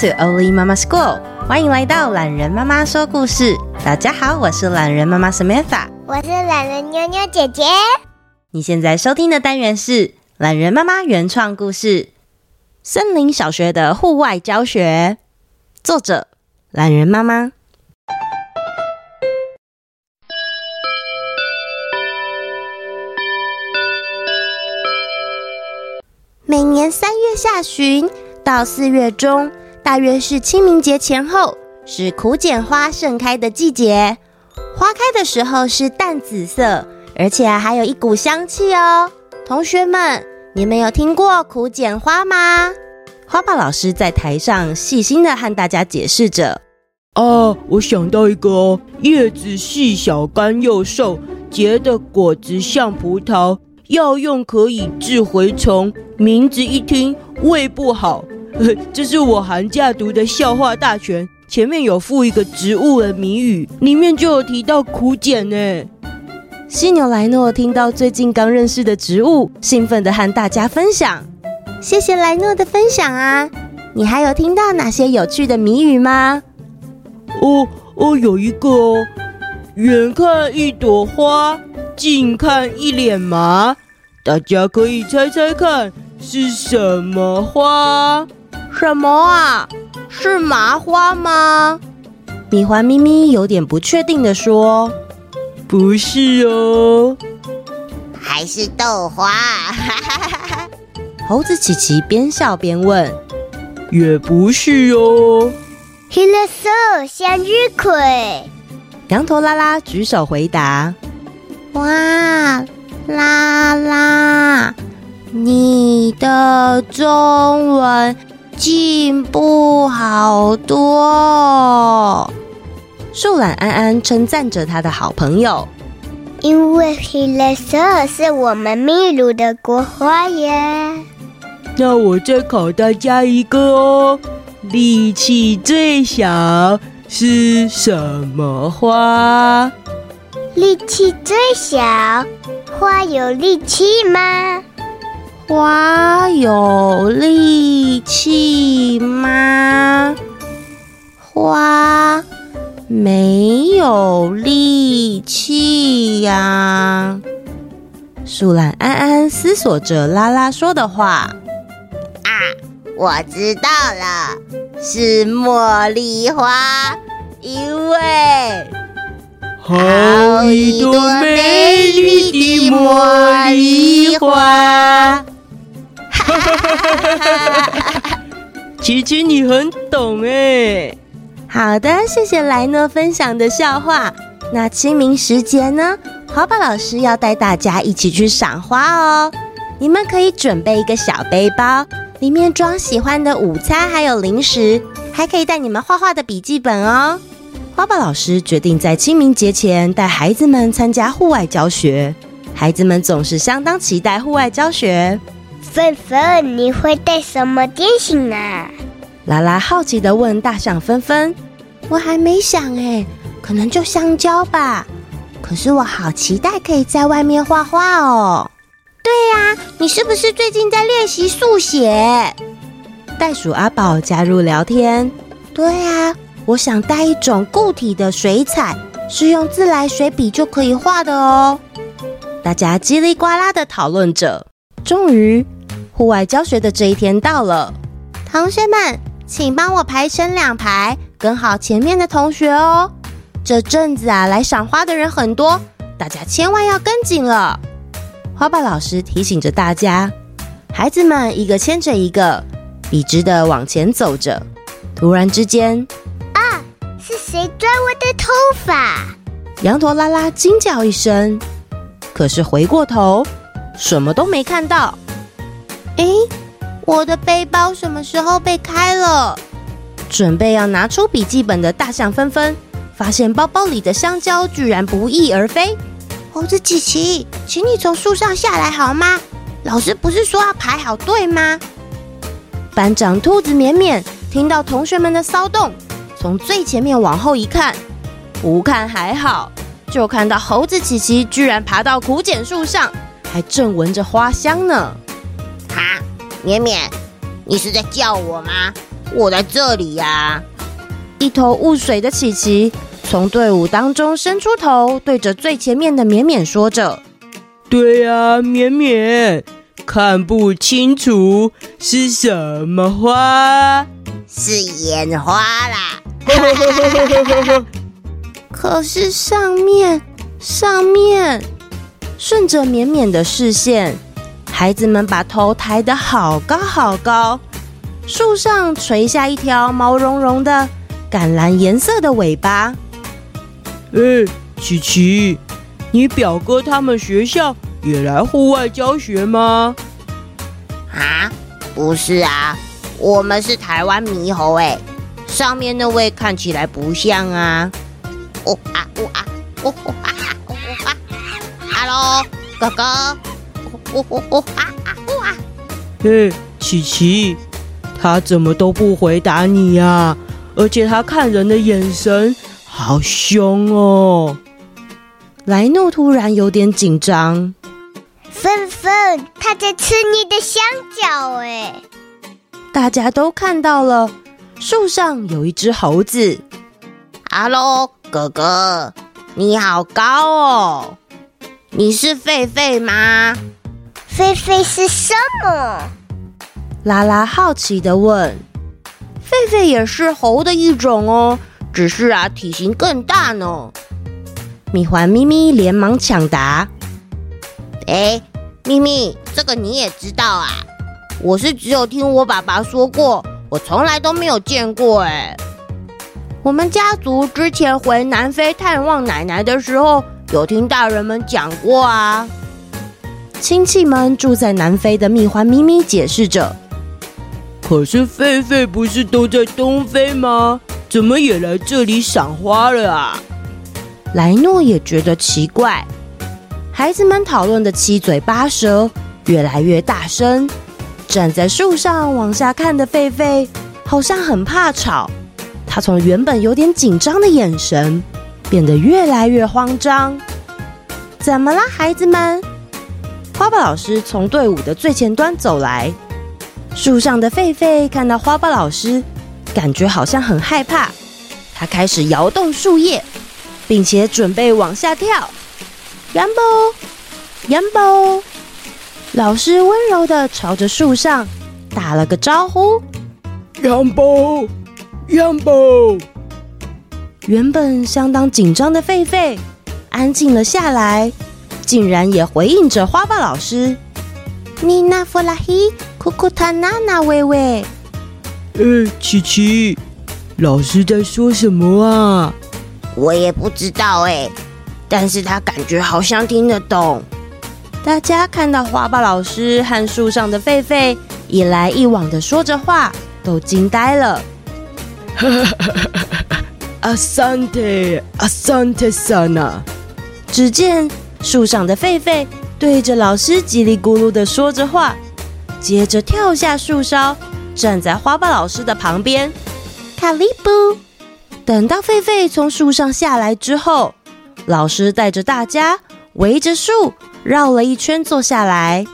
To Oli Mama School，欢迎来到懒人妈妈说故事。大家好，我是懒人妈妈 Samantha，我是懒人妞妞姐姐。你现在收听的单元是懒人妈妈原创故事《森林小学的户外教学》，作者懒人妈妈。每年三月下旬。到四月中，大约是清明节前后，是苦碱花盛开的季节。花开的时候是淡紫色，而且还有一股香气哦。同学们，你们有听过苦碱花吗？花爸老师在台上细心地和大家解释着。啊，我想到一个哦，叶子细小、干又瘦，结的果子像葡萄，药用可以治蛔虫。名字一听，胃不好。这是我寒假读的笑话大全，前面有附一个植物的谜语，里面就有提到苦碱呢。犀牛莱诺听到最近刚认识的植物，兴奋地和大家分享。谢谢莱诺的分享啊！你还有听到哪些有趣的谜语吗？哦哦，有一个哦，远看一朵花，近看一脸麻，大家可以猜猜看是什么花？什么啊？是麻花吗？米花咪咪有点不确定的说：“不是哦，还是豆花。”猴子琪琪边笑边问：“也不是哦。”黑了色向日葵。羊驼拉拉举手回答：“哇，拉拉，你的中文。”进步好多！树懒安安称赞着他的好朋友，因为黑绿色是我们秘鲁的国花耶。那我再考大家一个哦，力气最小是什么花？力气最小，花有力气吗？花有力气吗？花没有力气呀、树懒安安思索着拉拉说的话。啊，我知道了，是茉莉花，因为好一朵美丽的茉莉花。哈哈哈哈哈！琪琪，你很懂哎。好的，谢谢莱诺分享的笑话。那清明时节呢，花宝老师要带大家一起去赏花哦。你们可以准备一个小背包，里面装喜欢的午餐，还有零食，还可以带你们画画的笔记本哦。花宝老师决定在清明节前带孩子们参加户外教学。孩子们总是相当期待户外教学。芬芬，你会带什么点心啊？拉拉好奇的问大象芬芬：“我还没想哎，可能就香蕉吧。可是我好期待可以在外面画画哦。”“对呀，你是不是最近在练习速写？”袋鼠阿宝加入聊天：“对呀，我想带一种固体的水彩，是用自来水笔就可以画的哦。”大家叽里呱啦的讨论着，终于。户外教学的这一天到了，同学们，请帮我排成两排，跟好前面的同学哦。这阵子啊，来赏花的人很多，大家千万要跟紧了。花爸老师提醒着大家，孩子们一个牵着一个，笔直的往前走着。突然之间，啊，是谁抓我的头发？羊驼拉拉惊叫一声，可是回过头，什么都没看到。哎，我的背包什么时候被开了？准备要拿出笔记本的大象纷纷，发现包包里的香蕉居然不翼而飞。猴子琪琪，请你从树上下来好吗？老师不是说要排好队吗？班长兔子绵绵听到同学们的骚动，从最前面往后一看，不看还好，就看到猴子琪琪居然爬到苦碱树上，还正闻着花香呢。绵绵，你是在叫我吗？我在这里呀、啊！一头雾水的琪琪从队伍当中伸出头，对着最前面的绵绵说着：“对呀、啊，绵绵，看不清楚是什么花？是眼花啦！” 可是上面，上面，顺着绵绵的视线，孩子们把头抬得好高好高，树上垂下一条毛茸茸的。橄榄颜色的尾巴。哎，琪琪，你表哥他们学校也来户外教学吗？啊，不是啊，我们是台湾猕猴。哎，上面那位看起来不像啊。哦啊哦啊哦哦啊哦哦啊！Hello，哥哥。哦哦哦啊啊哦啊！哎，琪琪，他怎么都不回答你呀？而且他看人的眼神好凶哦！莱诺突然有点紧张。芬芬，他在吃你的香蕉哎！大家都看到了，树上有一只猴子。Hello，，哥哥，你好高哦！你是狒狒吗？狒狒是什么？拉拉好奇地问。狒狒也是猴的一种哦，只是啊，体型更大呢。米环咪咪连忙抢答：“哎，咪咪，这个你也知道啊？我是只有听我爸爸说过，我从来都没有见过。哎，我们家族之前回南非探望奶奶的时候，有听大人们讲过啊。”亲戚们住在南非的蜜獾咪咪解释着。可是狒狒不是都在东非吗？怎么也来这里赏花了啊？莱诺也觉得奇怪。孩子们讨论的七嘴八舌越来越大声。站在树上往下看的狒狒好像很怕吵，他从原本有点紧张的眼神变得越来越慌张。怎么了，孩子们？花豹老师从队伍的最前端走来。树上的狒狒看到花豹老师，感觉好像很害怕。它开始摇动树叶，并且准备往下跳。杨波，杨波，老师温柔地朝着树上打了个招呼。杨波，杨波。原本相当紧张的狒狒安静了下来，竟然也回应着花豹老师。你那弗拉希。库库塔娜娜，喂喂！呃，琪琪，老师在说什么啊？我也不知道哎，但是他感觉好像听得懂。大家看到花豹老师和树上的狒狒一来一往的说着话，都惊呆了。哈哈哈哈哈！阿桑特，阿桑特桑娜。只见树上的狒狒对着老师叽里咕噜的说着话。接着跳下树梢，站在花豹老师的旁边。卡利布，等到狒狒从树上下来之后，老师带着大家围着树绕了一圈，坐下来。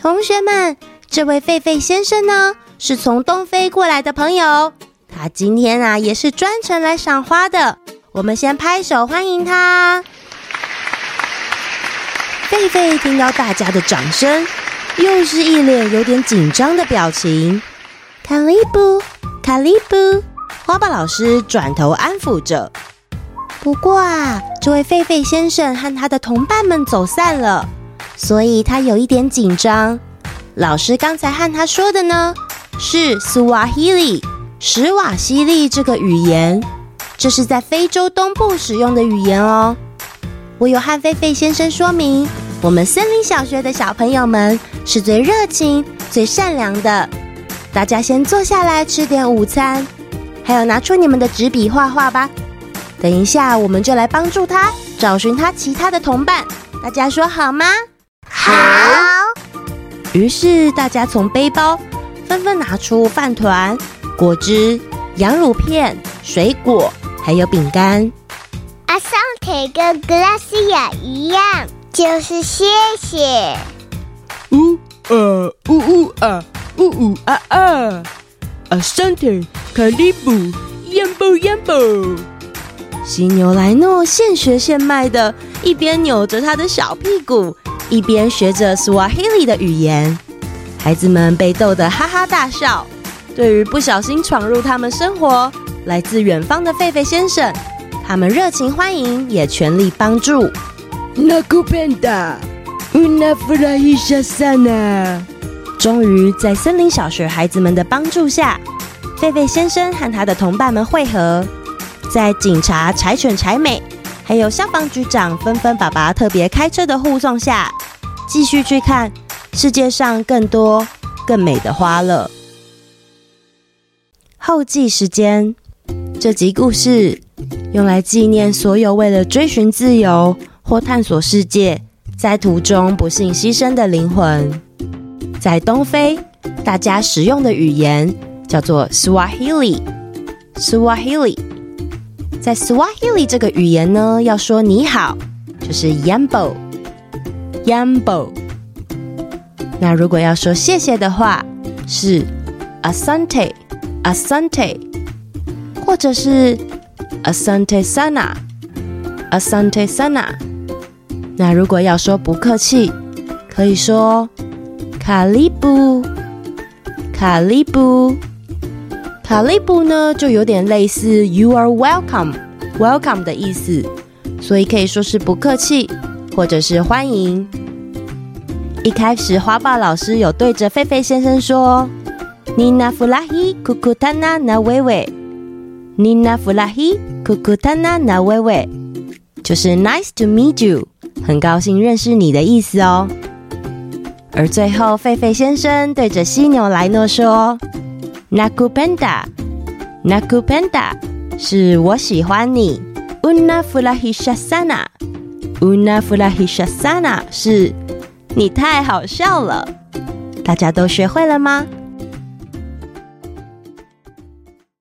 同学们，这位狒狒先生呢，是从东非过来的朋友，他今天啊也是专程来赏花的。我们先拍手欢迎他。狒狒听到大家的掌声。又是一脸有点紧张的表情。卡利布，卡利布，花豹老师转头安抚着。不过啊，这位狒狒先生和他的同伴们走散了，所以他有一点紧张。老师刚才和他说的呢，是苏瓦希里，史瓦西里这个语言，这是在非洲东部使用的语言哦。我有和狒狒先生说明。我们森林小学的小朋友们是最热情、最善良的。大家先坐下来吃点午餐，还有拿出你们的纸笔画画吧。等一下，我们就来帮助他找寻他其他的同伴。大家说好吗？好。于是大家从背包纷纷拿出饭团、果汁、羊乳片、水果，还有饼干。阿桑提跟格拉斯亚一样。就是谢谢。呜呃呜呜啊呜呜啊啊！Asante、卡利布、Yambo Yambo。犀牛莱诺现学现卖的，一边扭着他的小屁股，一边学着 Swahili 的语言。孩子们被逗得哈哈大笑。对于不小心闯入他们生活、来自远方的狒狒先生，他们热情欢迎，也全力帮助。Nakupenda, una f r a i s h a sana。终于在森林小学孩子们的帮助下，狒狒先生和他的同伴们汇合，在警察柴犬柴美，还有消防局长纷纷爸爸特别开车的护送下，继续去看世界上更多更美的花了。后记时间，这集故事用来纪念所有为了追寻自由或探索世界，在途中不幸牺牲的灵魂。在东非，大家使用的语言叫做 Swahili。Swahili，在 Swahili 这个语言呢，要说你好就是 Yambo。Yambo。那如果要说谢谢的话，是 Asante。Asante，或者是 Asante sana，Asante sana。那如果要说不客气，可以说 Karibu，Karibu。Karibu 呢，就有点类似 You are welcome，welcome 的意思，所以可以说是不客气，或者是欢迎。一开始，花豹老师有对着狒狒先生说。：“Ninafulahi kukutana na wewe，Ninafulahi kukutana na wewe，就是 Nice to meet you，很高兴认识你的意思哦。而最后，狒狒先生对着犀牛莱诺说：“Nakupenda，Nakupenda，是我喜欢你。Una fulahishasana，Una fulahishasana，是你太好笑了。”大家都学会了吗？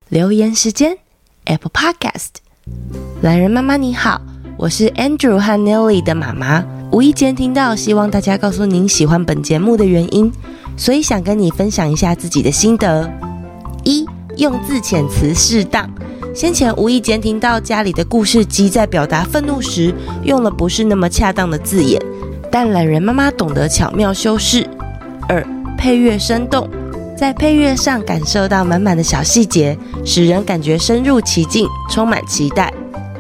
留言时间，Apple Podcast。懒人妈妈你好，我是 Andrew 和 Nelly 的妈妈。无意间听到，希望大家告诉您喜欢本节目的原因，所以想跟你分享一下自己的心得。一、用字遣词适当。先前无意间听到家里的故事机在表达愤怒时，用了不是那么恰当的字眼，但懒人妈妈懂得巧妙修饰。二、配乐生动。在配乐上感受到满满的小细节，使人感觉深入其境，充满期待。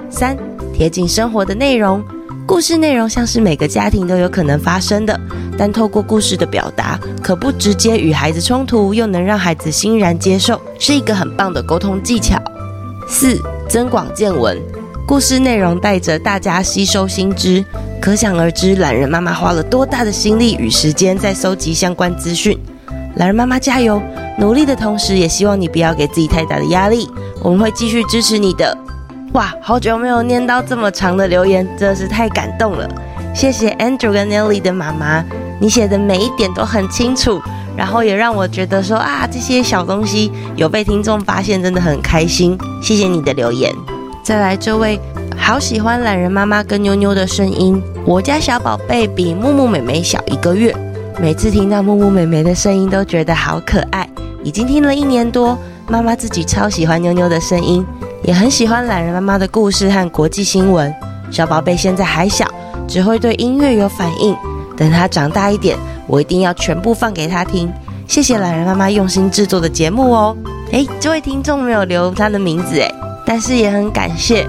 三、贴近生活的内容，故事内容像是每个家庭都有可能发生的，但透过故事的表达，可不直接与孩子冲突，又能让孩子欣然接受，是一个很棒的沟通技巧。四、增广见闻，故事内容带着大家吸收新知，可想而知，懒人妈妈花了多大的心力与时间在搜集相关资讯。懒人妈妈加油！努力的同时，也希望你不要给自己太大的压力。我们会继续支持你的。哇，好久没有念到这么长的留言，真的是太感动了。谢谢 Andrew 跟 Nelly 的妈妈，你写的每一点都很清楚，然后也让我觉得说啊，这些小东西有被听众发现，真的很开心。谢谢你的留言。再来这位，好喜欢懒人妈妈跟妞妞的声音。我家小宝贝比木木妹妹小一个月。每次听到木木妹妹的声音，都觉得好可爱。已经听了一年多，妈妈自己超喜欢妞妞的声音，也很喜欢懒人妈妈的故事和国际新闻。小宝贝现在还小，只会对音乐有反应。等他长大一点，我一定要全部放给他听。谢谢懒人妈妈用心制作的节目哦。诶，这位听众没有留他的名字诶，但是也很感谢。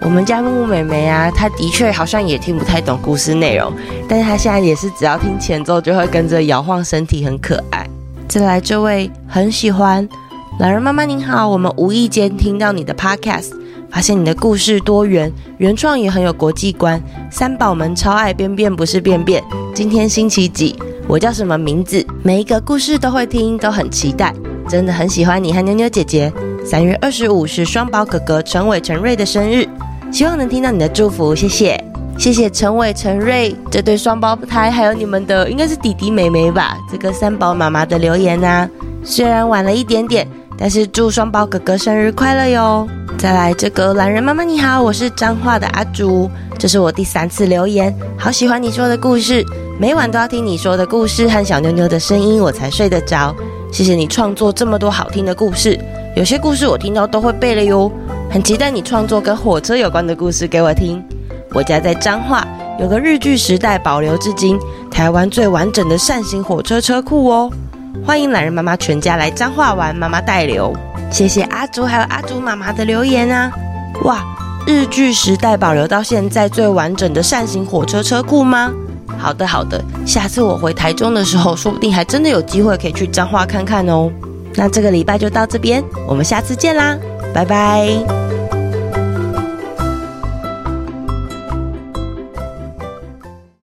我们家木木妹妹啊，她的确好像也听不太懂故事内容，但是她现在也是只要听前奏就会跟着摇晃身体，很可爱。再来这位很喜欢老人妈妈您好，我们无意间听到你的 podcast，发现你的故事多元，原创也很有国际观。三宝们超爱便便不是便便，今天星期几？我叫什么名字？每一个故事都会听，都很期待，真的很喜欢你和妞妞姐姐。三月二十五是双宝哥哥陈伟陈瑞的生日。希望能听到你的祝福，谢谢，谢谢陈伟、陈瑞这对双胞胎，还有你们的应该是弟弟妹妹吧，这个三宝妈妈的留言啊，虽然晚了一点点，但是祝双胞哥哥生日快乐哟！再来这个懒人妈妈你好，我是彰化的阿竹，这是我第三次留言，好喜欢你说的故事，每晚都要听你说的故事和小妞妞的声音，我才睡得着。谢谢你创作这么多好听的故事，有些故事我听到都会背了哟。很期待你创作跟火车有关的故事给我听。我家在彰化，有个日据时代保留至今、台湾最完整的扇形火车车库哦。欢迎懒人妈妈全家来彰化玩，妈妈带留。谢谢阿竹还有阿竹妈妈的留言啊！哇，日据时代保留到现在最完整的扇形火车车库吗？好的好的，下次我回台中的时候，说不定还真的有机会可以去彰化看看哦。那这个礼拜就到这边，我们下次见啦，拜拜。